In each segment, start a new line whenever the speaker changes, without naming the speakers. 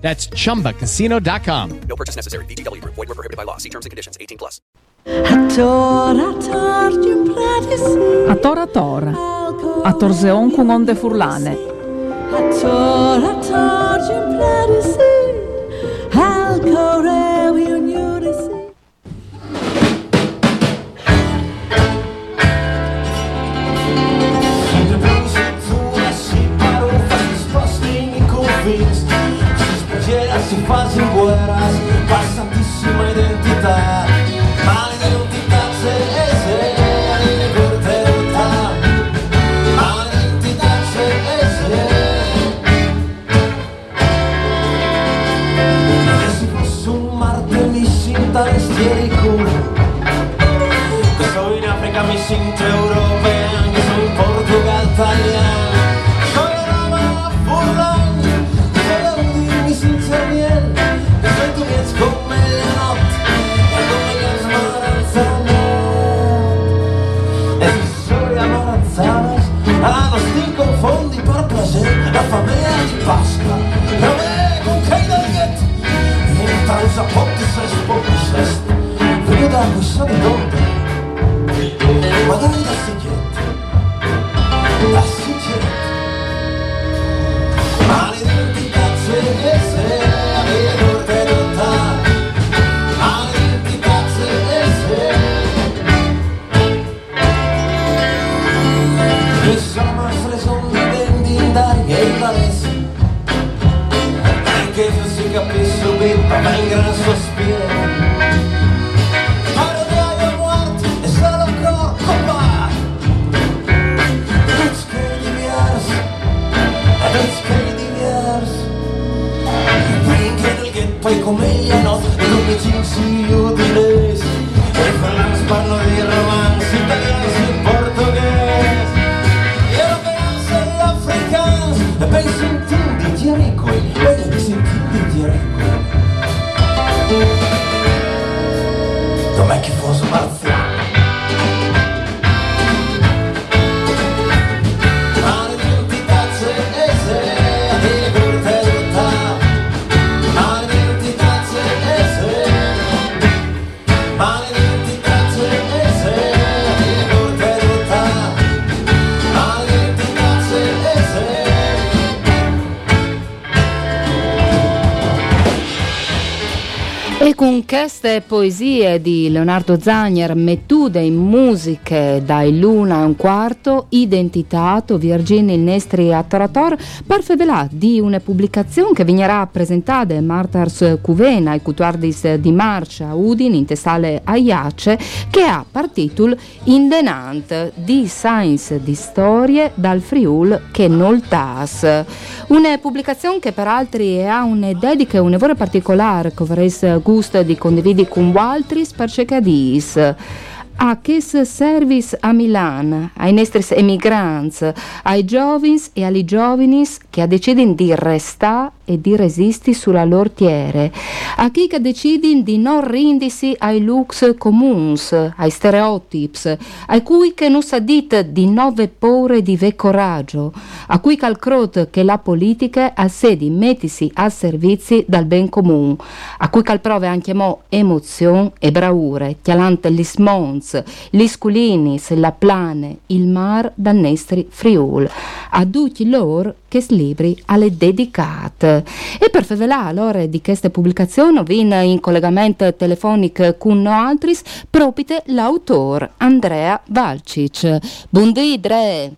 That's ChumbaCasino.com.
No purchase necessary. BGW. Void were prohibited by law. See terms and conditions. 18 plus.
A
tora tora. A torzeon kun onde furlane.
A tora tora platisi. Alcore Yes. Sfuggirà, si
queste poesie di Leonardo Zagner, mettute in musiche dai Luna e un quarto, identitato Virginia il Nestri a Torator, parfevelà di una pubblicazione che vignerà presentata a Martars Cuvena e Cutuardis di Marcia a Udin in testale Aiace, che ha per titolo Indenant di Science di Storie dal Friul che noltas. Una pubblicazione che per altri ha una dedica e un lavoro particolare che vorrei gusto di condividere con altri perché dis a Kiss Service a Milan, ai nostri emigranti, ai giovani e alle giovani che decidono di restare e di resistere sulla loro terra, a chi che decidono di non rendersi ai lux comuns, ai stereotipi, a cui che non sa dite di nove paure di ve coraggio, a cui calcrot che la politica ha sé di mettersi al servizio dal ben comune, a cui calprove anche mo emozione e braure, chialante gli smons, gli sculinis, la plane, il mar da nestri friul, a tutti loro che libri alle dedicate. E per favelà allora di queste pubblicazioni vin in collegamento telefonico con altri propite l'autore Andrea Valcic. Buondì Dre.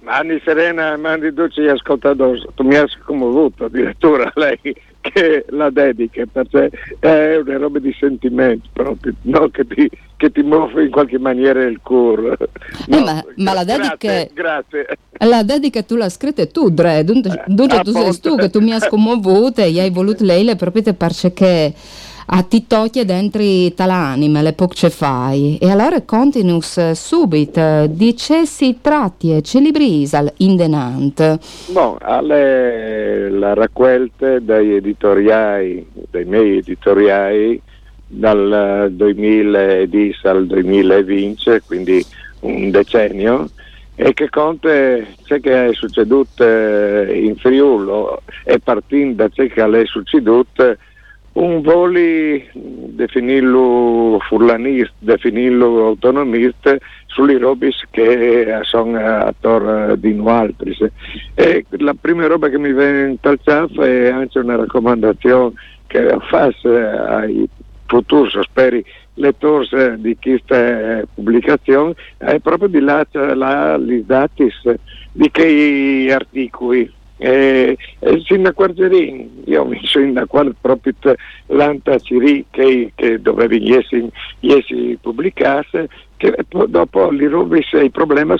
Mani Serena, mani dolci ascoltatori, tu mi hai commovuto addirittura lei che la dedica, perché è una roba di sentimento proprio, no? che, ti, che ti muove in qualche maniera il cuore. No,
Eh, ma, ma la dedica... La dedica tu l'hai scritta tu, Dre, dunque, dunque tu sei tu che tu mi hai scommovuta e hai voluto lei le proprie perché a ti tocchi dentro talanime, le poche fai. E allora continuus subito, dice si tratti e celebrisal indenant.
Bon, alle la raccolte dai editoriali, dai miei editoriali dal 2010 al 2020, quindi un decennio, e che conte ciò che è succeduto eh, in Friuli e partendo da ciò che è succeduto un voli definirlo furlanista, definirlo autonomista sulle robe che sono attorno di noi E la prima roba che mi viene in tal è anche una raccomandazione che faccio ai futuri speri lettori di questa pubblicazione è proprio di là, là gli dati di quei articoli e, e sindacuargerin, io mi sono indacuato proprio l'anta Ciri che, che doveva essere, pubblicata, che dopo li rubi i problemi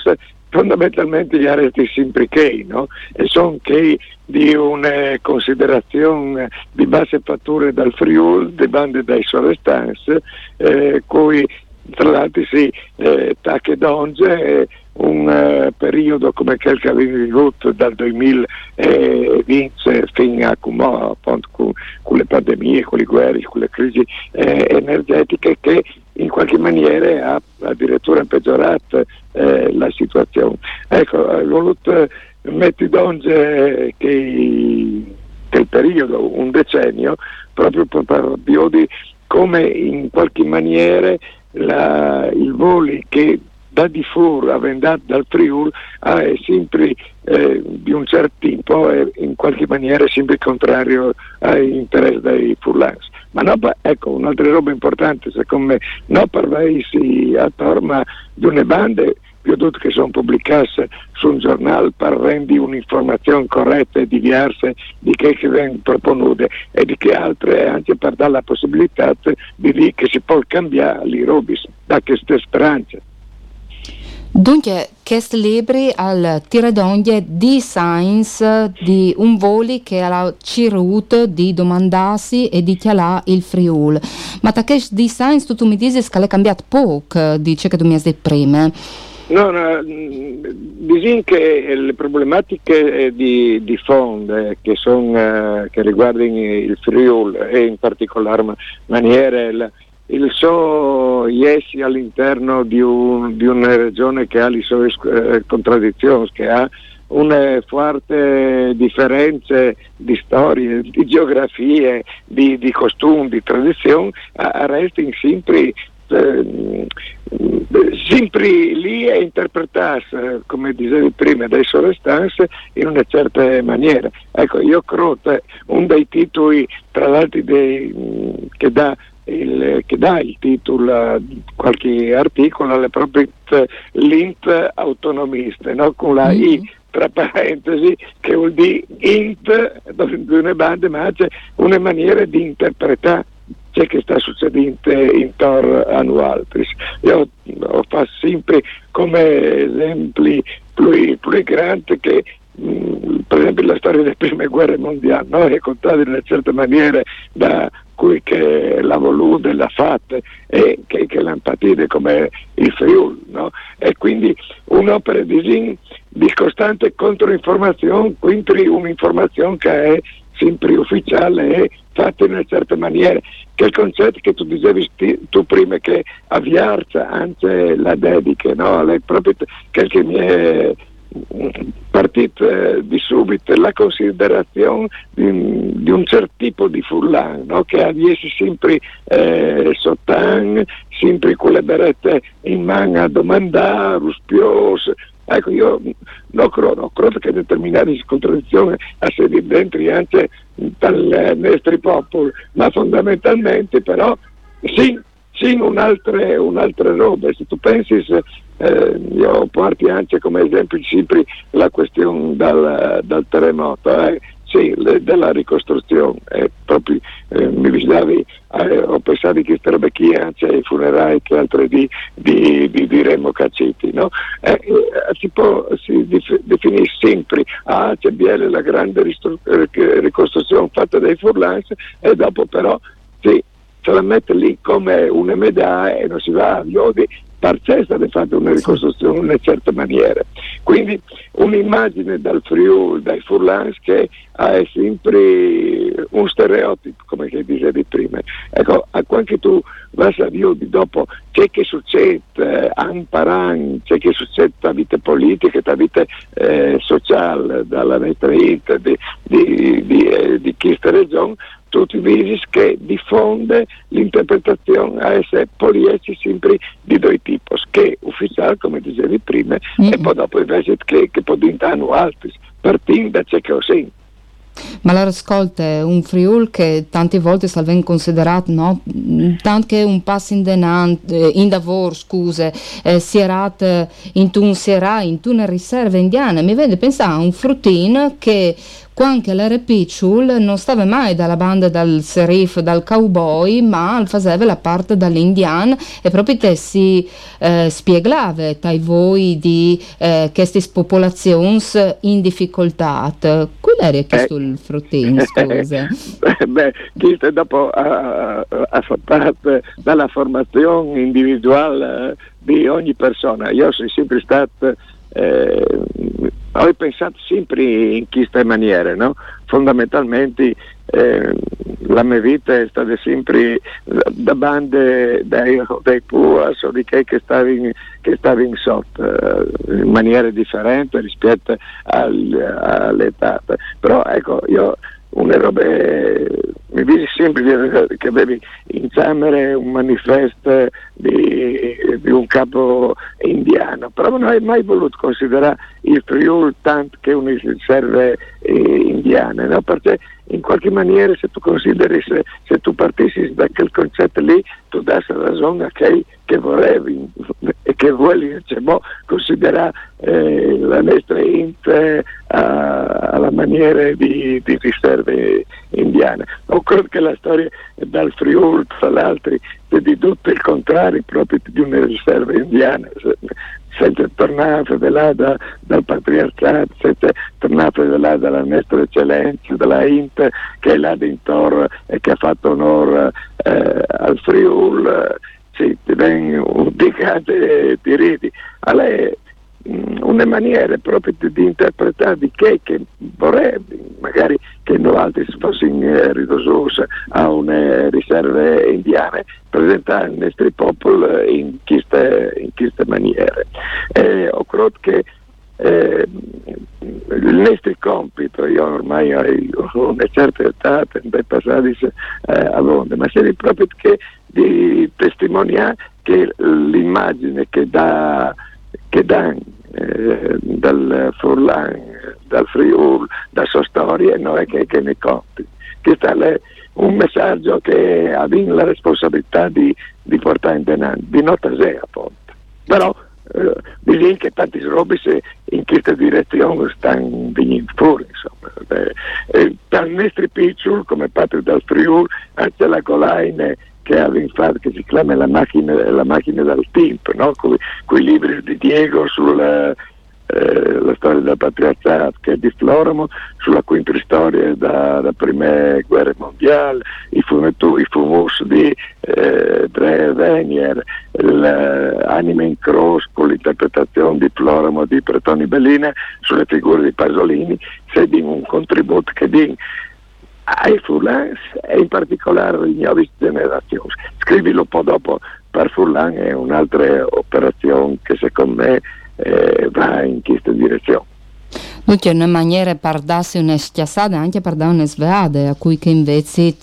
fondamentalmente gli arresti sempre che, no? E sono che di una considerazione di base fatture dal Friul, di bande dai Sorestanze, eh, cui tra l'altro si eh, tacche d'onge un uh, periodo come quello che abbiamo vissuto dal 2020 fino a come, appunto, con, con, le pandemie, con le guerre, con le crisi eh, energetiche che in qualche maniera ha addirittura peggiorato eh, la situazione. Ecco, ho voluto mettere d'onge che, che il periodo, un decennio, proprio per parlare di come in qualche maniera la, i voli che da di fuori, avvendato dal Friul, è sempre eh, di un certo tipo e in qualche maniera sempre contrario agli interessi dei furlans. Ma no, ecco, un'altra roba importante secondo me, non parlarsi attorno di una bande più tutte che sono pubblicate su un giornale per rendere un'informazione corretta e diversa di che, che vengono proponute e di che altre anche per dare la possibilità di dire che si può cambiare le robe da queste speranze.
Dunque, questo libri al tiradonde di science di un voli che ha cirut di domandarsi e di chialà il Friul. Ma da che di science tu mi dici che l'è cambiato poco, dice che tu mi hai prima.
No, no, diciamo che le problematiche eh, di, di fondo eh, che, son, eh, che riguardano il Friul e in particolar maniera il, il suo essi all'interno di, un, di, una regione che ha le sue eh, contraddizioni, che ha una forte differenza di storie, di geografie, di, di costumi, di tradizioni, restano sempre eh, sempre lì e interpretasse, come dicevi prima, dai sorestanze in una certa maniera. Ecco, io credo che uno dei titoli, tra l'altro, dei, che, dà il, che dà il titolo a qualche articolo alle proprie l'int autonomiste, no? con la mm-hmm. I tra parentesi, che vuol dire int, di una banda, ma c'è una maniera di interpretare ciò che sta succedendo intorno a noi. Io ho fatto sempre come esempi più, più grandi che per esempio la storia delle prime guerre mondiali no? è contata in una certa maniera da cui che l'ha voluta e l'ha fatta e che, che l'ha patita come il Friul no? e quindi un'opera di, di costante controinformazione quindi un'informazione che è sempre ufficiale e fatta in una certa maniera, che il concetto che tu dicevi tu prima che avviarcia anche la dedica, no? Proprio che mi è partito eh, di subito la considerazione di, di, un certo tipo di fulano no? che avesse sempre eh, sottan, sempre le berette in mano a domandare, ruspiose, Ecco, io non credo, credo che determinate contraddizioni sedere dentro anche dal nostro popolo, ma fondamentalmente però sì, sì un'altra, un'altra roba. Se tu pensi, eh, io porti anche come esempio sempre la questione dal, dal terremoto. Eh sì, le, della ricostruzione. Eh, proprio, eh, mi visitavi, eh, ho pensato che sarebbe chi anche ai funerali che altro di, di, di, di Remo Caccetti. No? Eh, si, può, si dif- definisce sempre ah, c'è Biele la grande ristru- ricostruzione fatta dai Furlans e dopo però sì, se la mette lì come una medaglia e non si va a Liodi perché è stata fatta una ricostruzione in una certa maniera. Quindi un'immagine dal Friuli, dai Furlans che ha sempre un stereotipo, come che dicevi prima. Ecco, anche tu vai a Liodi dopo c'è che succede a Amparan, c'è che succede a vita politica, a vita eh, sociale, dalla nostra vita di, di, di, eh, di questa regione, tutti i visi che diffonde l'interpretazione a essere polieci sempre di due tipi, che ufficiale come dicevi prima
Mm.
e poi dopo invece che, che può diventare altri, partendo da ciò che ho sentito.
Ma allora ascolta, un Friul che tante volte salven considerato, no? Tant che un passo in denan, eh, in lavoro, scuse, eh, sierat eh, in un sierà, in una riserva indiana, mi vede pensare a un fruttin che quando era piccolo non stava mai dalla banda dal serif, dal cowboy, ma faceva la parte dall'indian e proprio te si eh, spiegava tra voi di eh, queste popolazioni in difficoltà. Qual era questo il fruttin, scusa?
Beh, questo dopo ha, ha fatto parte dalla formazione individuale eh, di ogni persona. Io sono sempre stato, eh, ho pensato sempre in queste maniere, no? fondamentalmente eh, la mia vita è stata sempre da bande dai, dai puas o di che che stavi in, che stavi in sotto eh, in maniera differente rispetto al- all'età però ecco io una roba mi dici sempre che avevi in camera un manifesto di, di un capo indiano però non hai mai voluto considerare il Friuli tanto che una riserva eh, indiana no? perché in qualche maniera se tu consideri se, se tu partissi da quel concetto lì tu dassi ragione a chi che volevi e che vuoi cioè, boh, considerare eh, la nostra int eh, alla maniera di, di riserve indiane o credo che la storia dal Friuli tra l'altro è di tutto il contrario proprio di una riserva indiana Senza tornare da là da- dal patriarcato, senza tornare da là dalla nostra eccellenza, dalla Int che è là d'intorno e che ha fatto onore eh, al Friul, sì, ti vengono indicate e ti ridi. Allora, mh, una maniera proprio di, di interpretare di che, che vorrebbe, magari che noi altri fossimo eh, ridosuti a una riserva indiane, presentare i nostri popoli in queste, in queste maniere. Eh, ho creduto che eh, il nostro compito, io ormai ho una certa età, per passare eh, a Londra, ma se proprio che di testimoniare che l'immagine che dà che eh, dal Furlan, dal Friul, da sua storia, non è che, che ne conti. Questo è un messaggio che abbiamo la responsabilità di, di portare in denaro, di nota sé appunto. Però eh, bisogna che tanti robe se in questa direzione stanno venendo fuori, insomma. Eh, eh, dal nostro piccolo, come parte dal Friul, anche la Colaine che aveva fatto, che si chiama la macchina, la macchina del tempo, no? quei libri di Diego sulla eh, la storia del patriarcato che di Floramo, sulla quinta storia dalla prima guerra mondiale, i fumus di eh, Dre Venier, l'anima in cross con l'interpretazione di Floramo di Pretoni Bellina sulle figure di Pasolini, se di un contributo che di ai Furlan e in particolare alle nuove generazioni. Scrivilo un po' dopo per Furlan è un'altra operazione che secondo me eh, va in questa direzione.
Dunque, una maniera per darsi una schiassata anche per dare una sveada, a cui che invece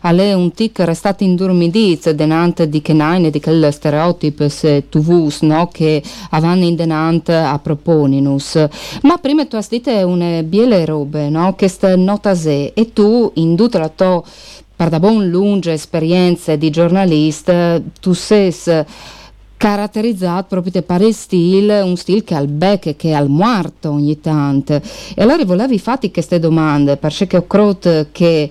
è un tic restato indormidito denante di che naine, di quel stereotipo se tu vus, no, che avanno in denante a proponinus. Ma prima tu hai detto una biele robe, no, che sta nota se, e tu in tutta la tua per da buon lunga esperienza di giornalista, tu sei caratterizzato proprio da pare stile, un stile che al becco, che al muerto ogni tanto. E allora volevi fatti queste domande, perché ho creduto che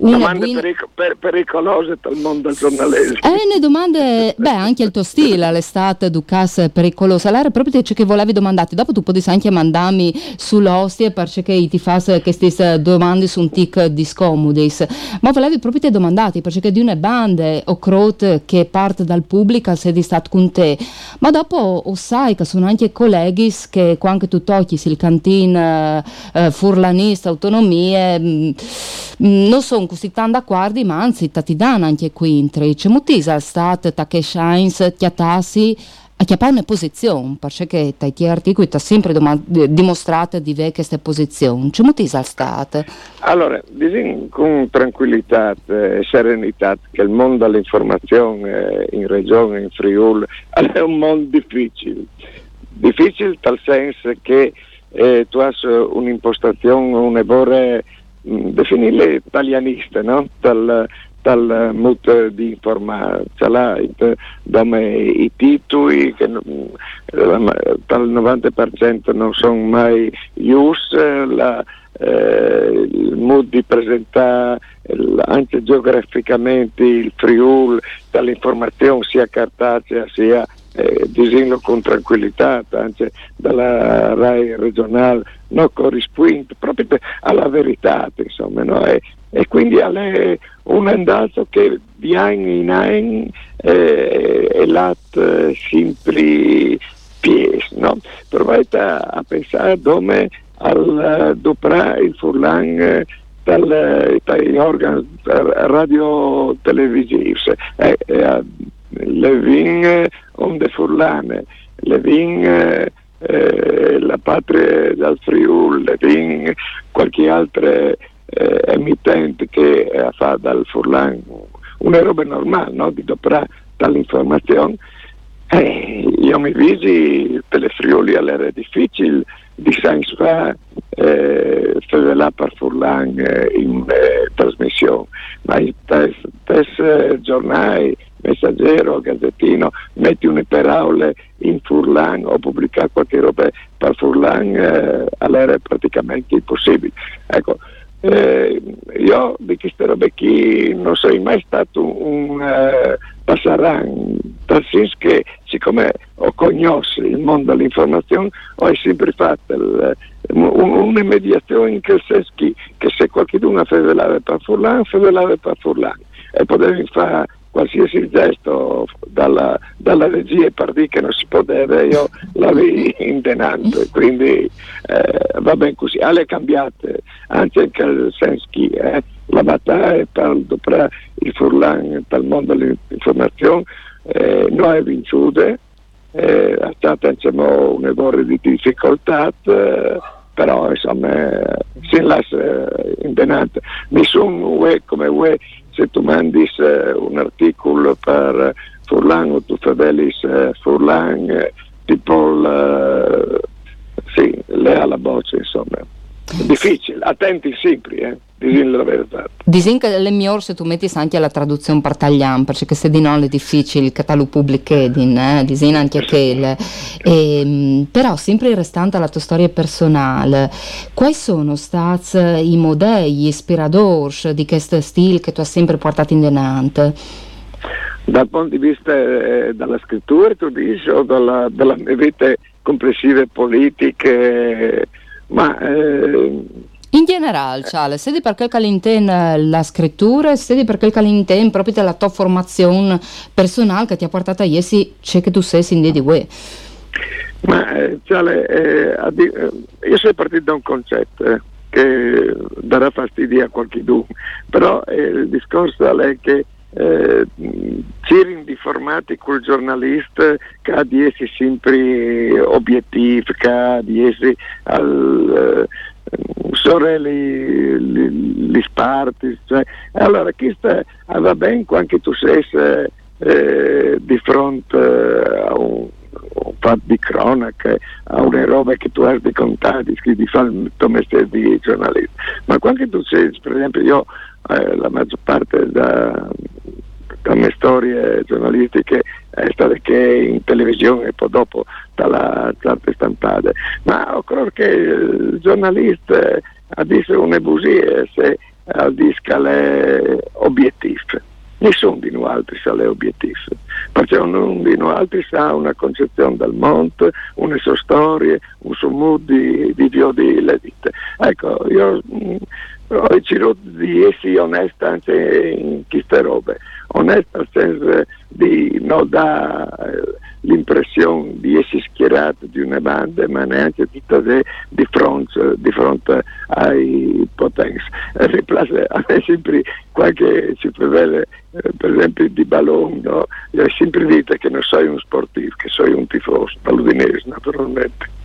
una
Domande
buina-
perico- per- pericolose dal mondo del giornalismo.
Eh, ne domande, beh, anche il tuo stile all'estate Ducas pericolosa. Allora, proprio ciò che volevi domandare, dopo tu potresti anche mandarmi sull'ostie perché ti fa queste domande su un tic di scomodis. Ma volevi proprio te domandati perché di una bande o crot che parte dal pubblico sei di stato con te. Ma dopo o sai che sono anche colleghi che quando tu tocchi il cantin eh, eh, furlanista, autonomie, mh, mh, non sono così tanto d'accordo, ma anzi ti danno anche qui in tre. C'è mutisa stat, ta che shines, chiatassi a chiappare una posizione, perché dai tuoi articoli ti ha sempre dimostrato di avere questa posizione. C'è al stat.
Allora, disin con tranquillità e serenità che il mondo dell'informazione eh, in regione, in Friuli, è un mondo difficile. Difficile tal senso che eh, tu hai un'impostazione, un evore, mh, definirle italianiste, no? Dal, dal mood di ce l'ha il- dame i titoli che eh, dal 90% non sono mai use, la, eh, il mood di presentare anche geograficamente il Friul dall'informazione sia cartacea sia eh, disinlo con tranquillità anche dalla RAI regionale non corrisponde proprio alla verità insomma no? e, e quindi è un andazzo che di anno in anno eh, è lat sempre pies no? provate a, pensare dove al doprà il furlan eh, dagli organi radio televisivi eh, eh, le vin onde furlane le vin eh, la patria del Friul le vin qualche altra eh, emittente che eh, fa dal furlan una roba normale no? di doprà dall'informazione eh, io mi visi per le Friuli all'era difficile di Sainz fa eh, fare per Furlan eh, in eh, trasmissione, ma il tes, tes eh, giornale, messaggero, gazzettino, metti une parole in Furlan o pubblicare qualche roba per Furlan eh, all'era è praticamente impossibile. Ecco, eh, io di queste robe qui non sei mai stato un eh, passaran, nel senso che siccome ho conosciuto il mondo dell'informazione ho sempre fatto il- un- una mediazione in quel senso che, se qualcuno fa velare per Furlan, fa velare per Furlan. E potevi fare qualsiasi gesto dalla, dalla regia per dire che non si poteva, io l'avevo intenando, quindi eh, va bene così. Alle cambiate, anche in quel senso che eh, la battaglia per, per il Furlan, per il mondo dell'informazione, eh, è vinciuta, eh, è stata insomma, un errore di difficoltà, eh, però insomma eh, si lascia intenante. Nessun UE come UE se tu mandi eh, un articolo per Furlan o tu fedelis eh, Furlan eh, tipo eh, sì, le alla voce insomma. Difficile, attenti sempre, eh, di dire la verità.
Disin che le migliori se tu metti anche la traduzione per tagliam, perché se di non è difficile che tu pubblichi, eh? disin anche quelle. Ehm, però sempre restante alla tua storia personale, quali sono stati i modelli, gli ispiratori di questo stile che tu hai sempre portato in denante?
Dal punto di vista eh, della scrittura, tu dici, o dalla, dalla mia vita complessive politiche, ma eh,
In generale, Ciale, sedi per quel che all'interno la scrittura, sedi per quel che all'interno proprio della tua formazione personale che ti ha portato a iesi, c'è che tu sei in di UE.
Ma eh, Ciale, eh, a di- eh, io sono partito da un concetto eh, che darà fastidio a qualcuno, però eh, il discorso è che eh, ci di formati col giornalista che di essere sempre obiettivi, che di essere al... Eh, sorelle gli sparti cioè, allora questa va bene anche tu sei eh, di fronte a un un fatto di cronaca, a una roba che tu hai di contare, di fare il tuo mestiere di giornalista. Ma quando tu sei, per esempio, io eh, la maggior parte da, dalle storie giornalistiche è stata che in televisione e poi dopo dalla carte stampate. Ma occorre che il giornalista ha detto una bugia se detto le obiettivi. Nessuno di noi altri sa le obiettivi, perché ognuno di noi altri ha una concezione del mondo, una sua storia, un suo mood di, di di le dite. Ecco, io mh, ho deciso di essere onesta anche in queste robe, onesta senso di non dare l'impressione di essere schierato di una banda, ma neanche di stare di fronte, di fronte ai potenzi. E mi piace a me sempre qualche ci vede, eh, per esempio di ballon, no? io sempre detto che non sono un sportivo, che sono un tifoso, dall'Udinese naturalmente.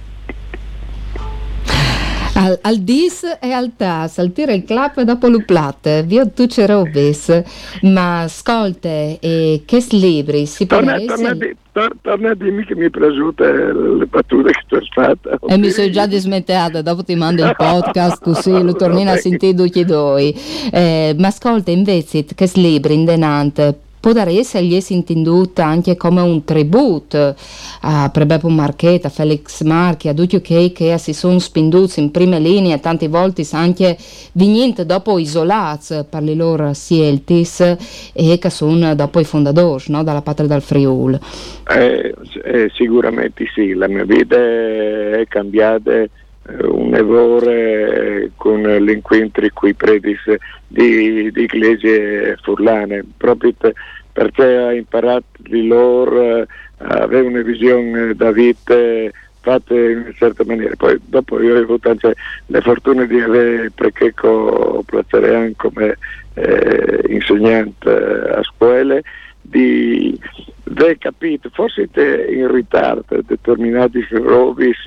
Al, al dis e al tas, al tira il clap dopo l'uplat, via tu c'è robis, ma ascolte, e che libri si
Torna, torna, di, tor- torna a dirmi che mi è piaciute le battute che ti ho fatte.
E mi sono già dismettata, dopo ti mando il podcast così lo tornino a sentire due chiedoi. Eh, ma ascolta invece che libri in denante può dare essere intendute anche come un tributo a Prebepo Marchetta, Felix Marchi, a tutti okay che si sono spinduti in prime linee, tante volte anche venite dopo isolati per le loro sceltes e che sono dopo i fondatori no? dalla patria del Friuli.
Eh, eh, sicuramente sì, la mia vita è cambiata eh, un errore con l'incontro qui predis di, di iglesie furlane, proprio perché ha imparato di loro, eh, avere una visione da vita fatta in una certa maniera. Poi dopo io ho avuto anche la fortuna di avere Precheco Platerean come eh, insegnante a scuole, di aver capito, forse in ritardo, determinati robis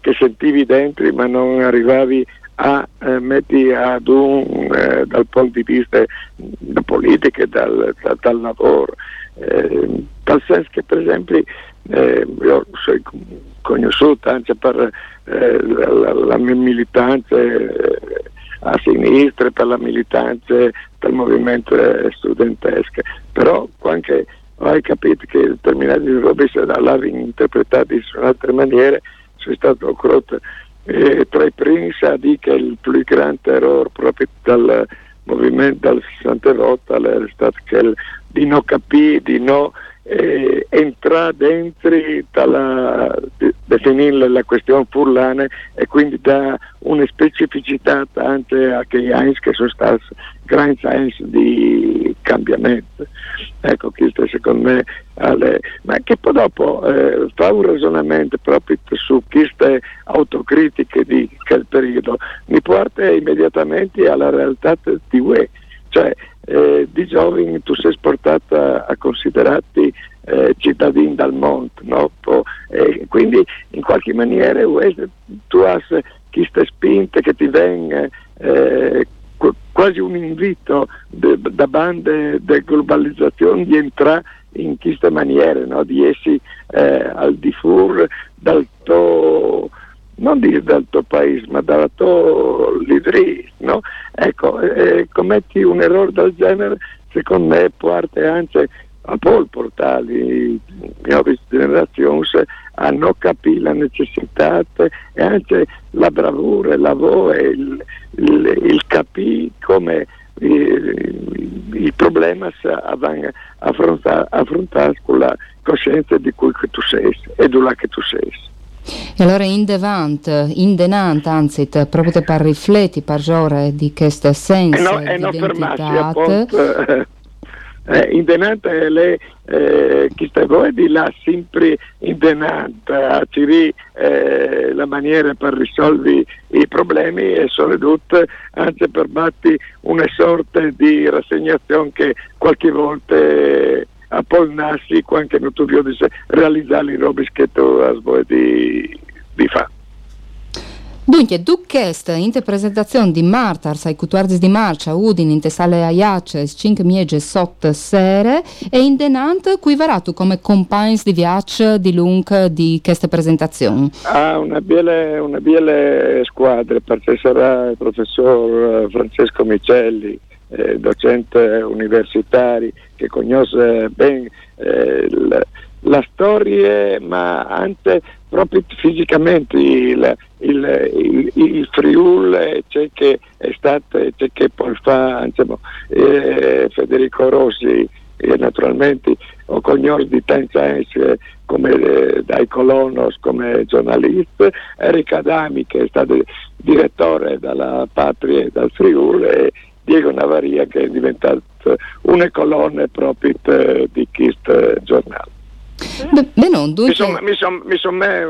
che sentivi dentro ma non arrivavi a eh, metti ad un eh, dal punto di vista da politica dal, da, dal, lavoro. Eh, dal senso che per esempio eh, io sono conosciuto anche per eh, la, la, mia militanza eh, a sinistra per la militanza del movimento studentesco. Però anche hai capito che determinati robe l'hanno interpretati in altre maniere sono stato crotto e tra i primi sa di che il più grande errore proprio dal movimento del 68 era stato quello di non capire, di non eh, entrare dentro dalla, de, definire la questione furlana e quindi da una specificità anche a quei anni che sono stati grandi anni di cambiamento. Ecco, questo secondo me, alle, ma che poi dopo eh, fa un ragionamento proprio su queste autocritiche di quel periodo, mi porta immediatamente alla realtà di UE, cioè eh, di giovani tu sei portata a considerarti eh, cittadini dal mondo, no? eh, quindi in qualche maniera tu hai queste spinte che ti vengono eh, quasi un invito de, da bande di globalizzazione di entrare in queste maniere, no? di essere eh, al di fuori dal tuo non dire dal tuo paese, ma dalla tua livrea, no? Ecco, eh, commetti un errore del genere, secondo me porta anche a poi portare le nuove generazioni a non capire la necessità e anche la bravura, il lavoro e il, il, il capire come il, il problema vanno affrontati con la coscienza di cui tu sei e di là che tu sei.
E allora in devant, in denant, anzi, proprio per rifletti, per giore di questo senso
e no,
di
e
identità.
fermarsi, eh, in denant le eh, chi sta voi di là sempre in denant a ciri eh, la maniera per risolvere i problemi e soprattutto anche per batti una sorta di rassegnazione che qualche volta a quando non tu vuoi realizzare le robe che tu hai di, di fare.
Dunque, Ducchest, interpretazione di Martars ai Cutuardis di Marcia, Udin, in Tessale Aiace, 5 miege sott sere, e in Denant, qui varato come compagni di viaggio di lung di questa presentazione.
Ah, una bella, una bella squadra, perché sarà il professor Francesco Micelli, eh, docente universitario che conosce ben eh, la, la storia, ma anche proprio fisicamente il, il, il, il Friul, c'è che è stato, c'è che poi fa insomma, eh, Federico Rossi, e naturalmente ho conosciuto di tanti anni come eh, dai colonos come giornalista, Erika Adami che è stato direttore della Patria e dal Friuli Diego Navaria che è diventato una colonna proprio eh, di questo giornale.
Be- Benon, dunque,
Insomma, mi sono son me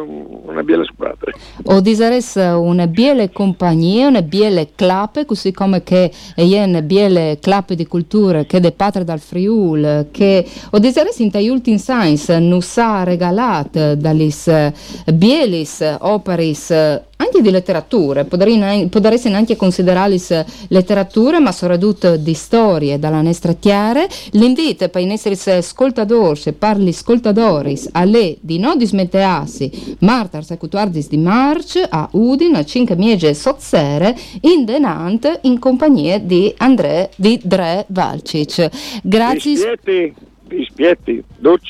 una bella squadra.
o disares una biele compagnia, una biele clappe, così come che è una biele clappe di cultura che de patria dal Friul, che o disares in tai ultim science nu sa regalat dalis eh, bielis operis eh, anche di letteratura, potrei potresti anche considerarli letteratura, ma soprattutto di storie dalla nostra chiare. L'invito per i nostri ascoltatori, se parli ascoltadoris, a lei di non dismettearsi, martar secutuardis di march a Udin, a cinque miege sozzere, in denant, in compagnia di André di Dre Valcic. Grazie,
Dispietti, dispietti, Duc.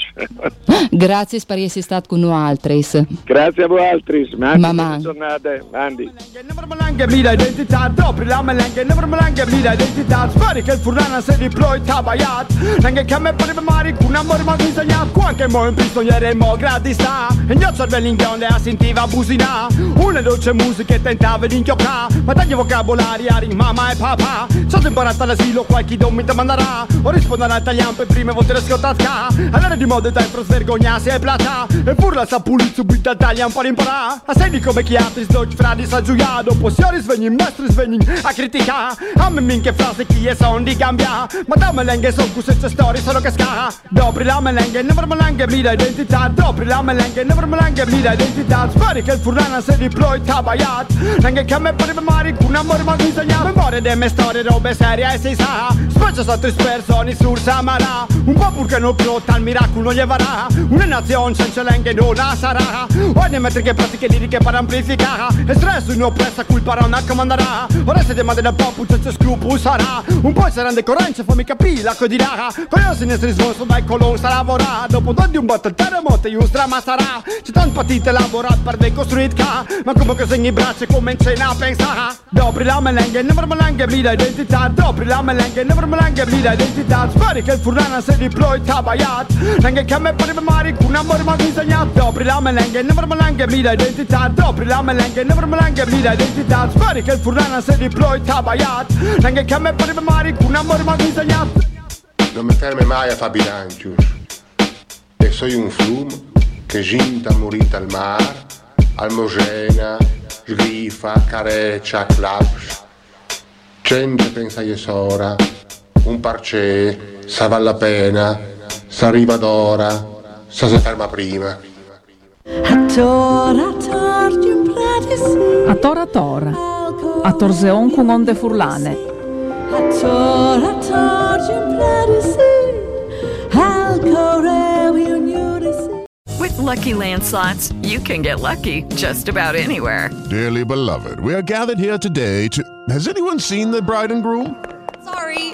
grazie per essere stato con noi altri.
Grazie a voi altri, ma buone giornate, Andi.
Never malanga mira identità, dopri la melanga, never malanga mira identità, spari che il furlana se deploy tabayat, nange che me pare mari, un amore ma bisogna, qualche mo in prigioniere mo gratis sta, e gli cervelli in gionde a sentiva busina, una dolce musica che tentava di inchiocca, ma tagli vocabolari a mamma e papà, sono imparato all'asilo, qualche dom mi mandarà, o risponderà all'italiano per prime scottata, allora di modo tempo svergognarsi e plata, e furla sa pulito subito italiano per imparare, a sei di come chi altri sloggi fradi sa giuiato, possiamo svegni, mestri svegni, a criticare, a me minche frasi chi è son di cambia, ma da melenghe son cu senza storie solo che sca, dopri la melenghe, never melenghe mira identità, dopri la melenghe, never melenghe mira identità, spari che il furlana se deploy tabayat, nange che me pare mari, un amore ma bisogna, memoria delle mie storie, robe serie e si sa, specie sotto persone sur Samara, un po' pur che non plotta, il miracolo gli varrà, una nazione senza lenghe non la sarà, ogni metriche pratiche liriche per amplificare, e stress in oppressa il non comanderà, ora se demande da popu senza scrupoli sarà, un po' saranno decorrenze, fammi capire la che dirà, con io sinistri svolso dai colon sa lavorare, dopo due di un botto il terremoto io strama sarà, c'è tanto patite lavorato per decostruire ca, ma come che segni bracci cominci a pensare, dopri la melenghe, never melenghe mira identità, dopri la melenghe, never melenghe mira identità, spari che il furlana se deploy tabayat, nange che me pare mari, un amore ma bisogna, dopri la melenghe, never melenghe mira identità, dopri la melenghe, never melenghe mira identità, spari che il furlana se deploy tabayat, nange che me pare mari, un amore ma bisogna,
Non mi fermi mai a fare bilancio. E sono un flum che ginta morita al mar, almogena, sgrifa, careccia, claps. Gente pensa io sora, un parcè, sa val la pena, s'arriva d'ora, sa se ferma prima.
A tora tora, a torzeon con onde furlane.
Al correu unurisi.
With Lucky Land slots, you can get lucky just about anywhere.
Dearly beloved, we are gathered here today to. Has anyone seen the bride and groom?
Sorry,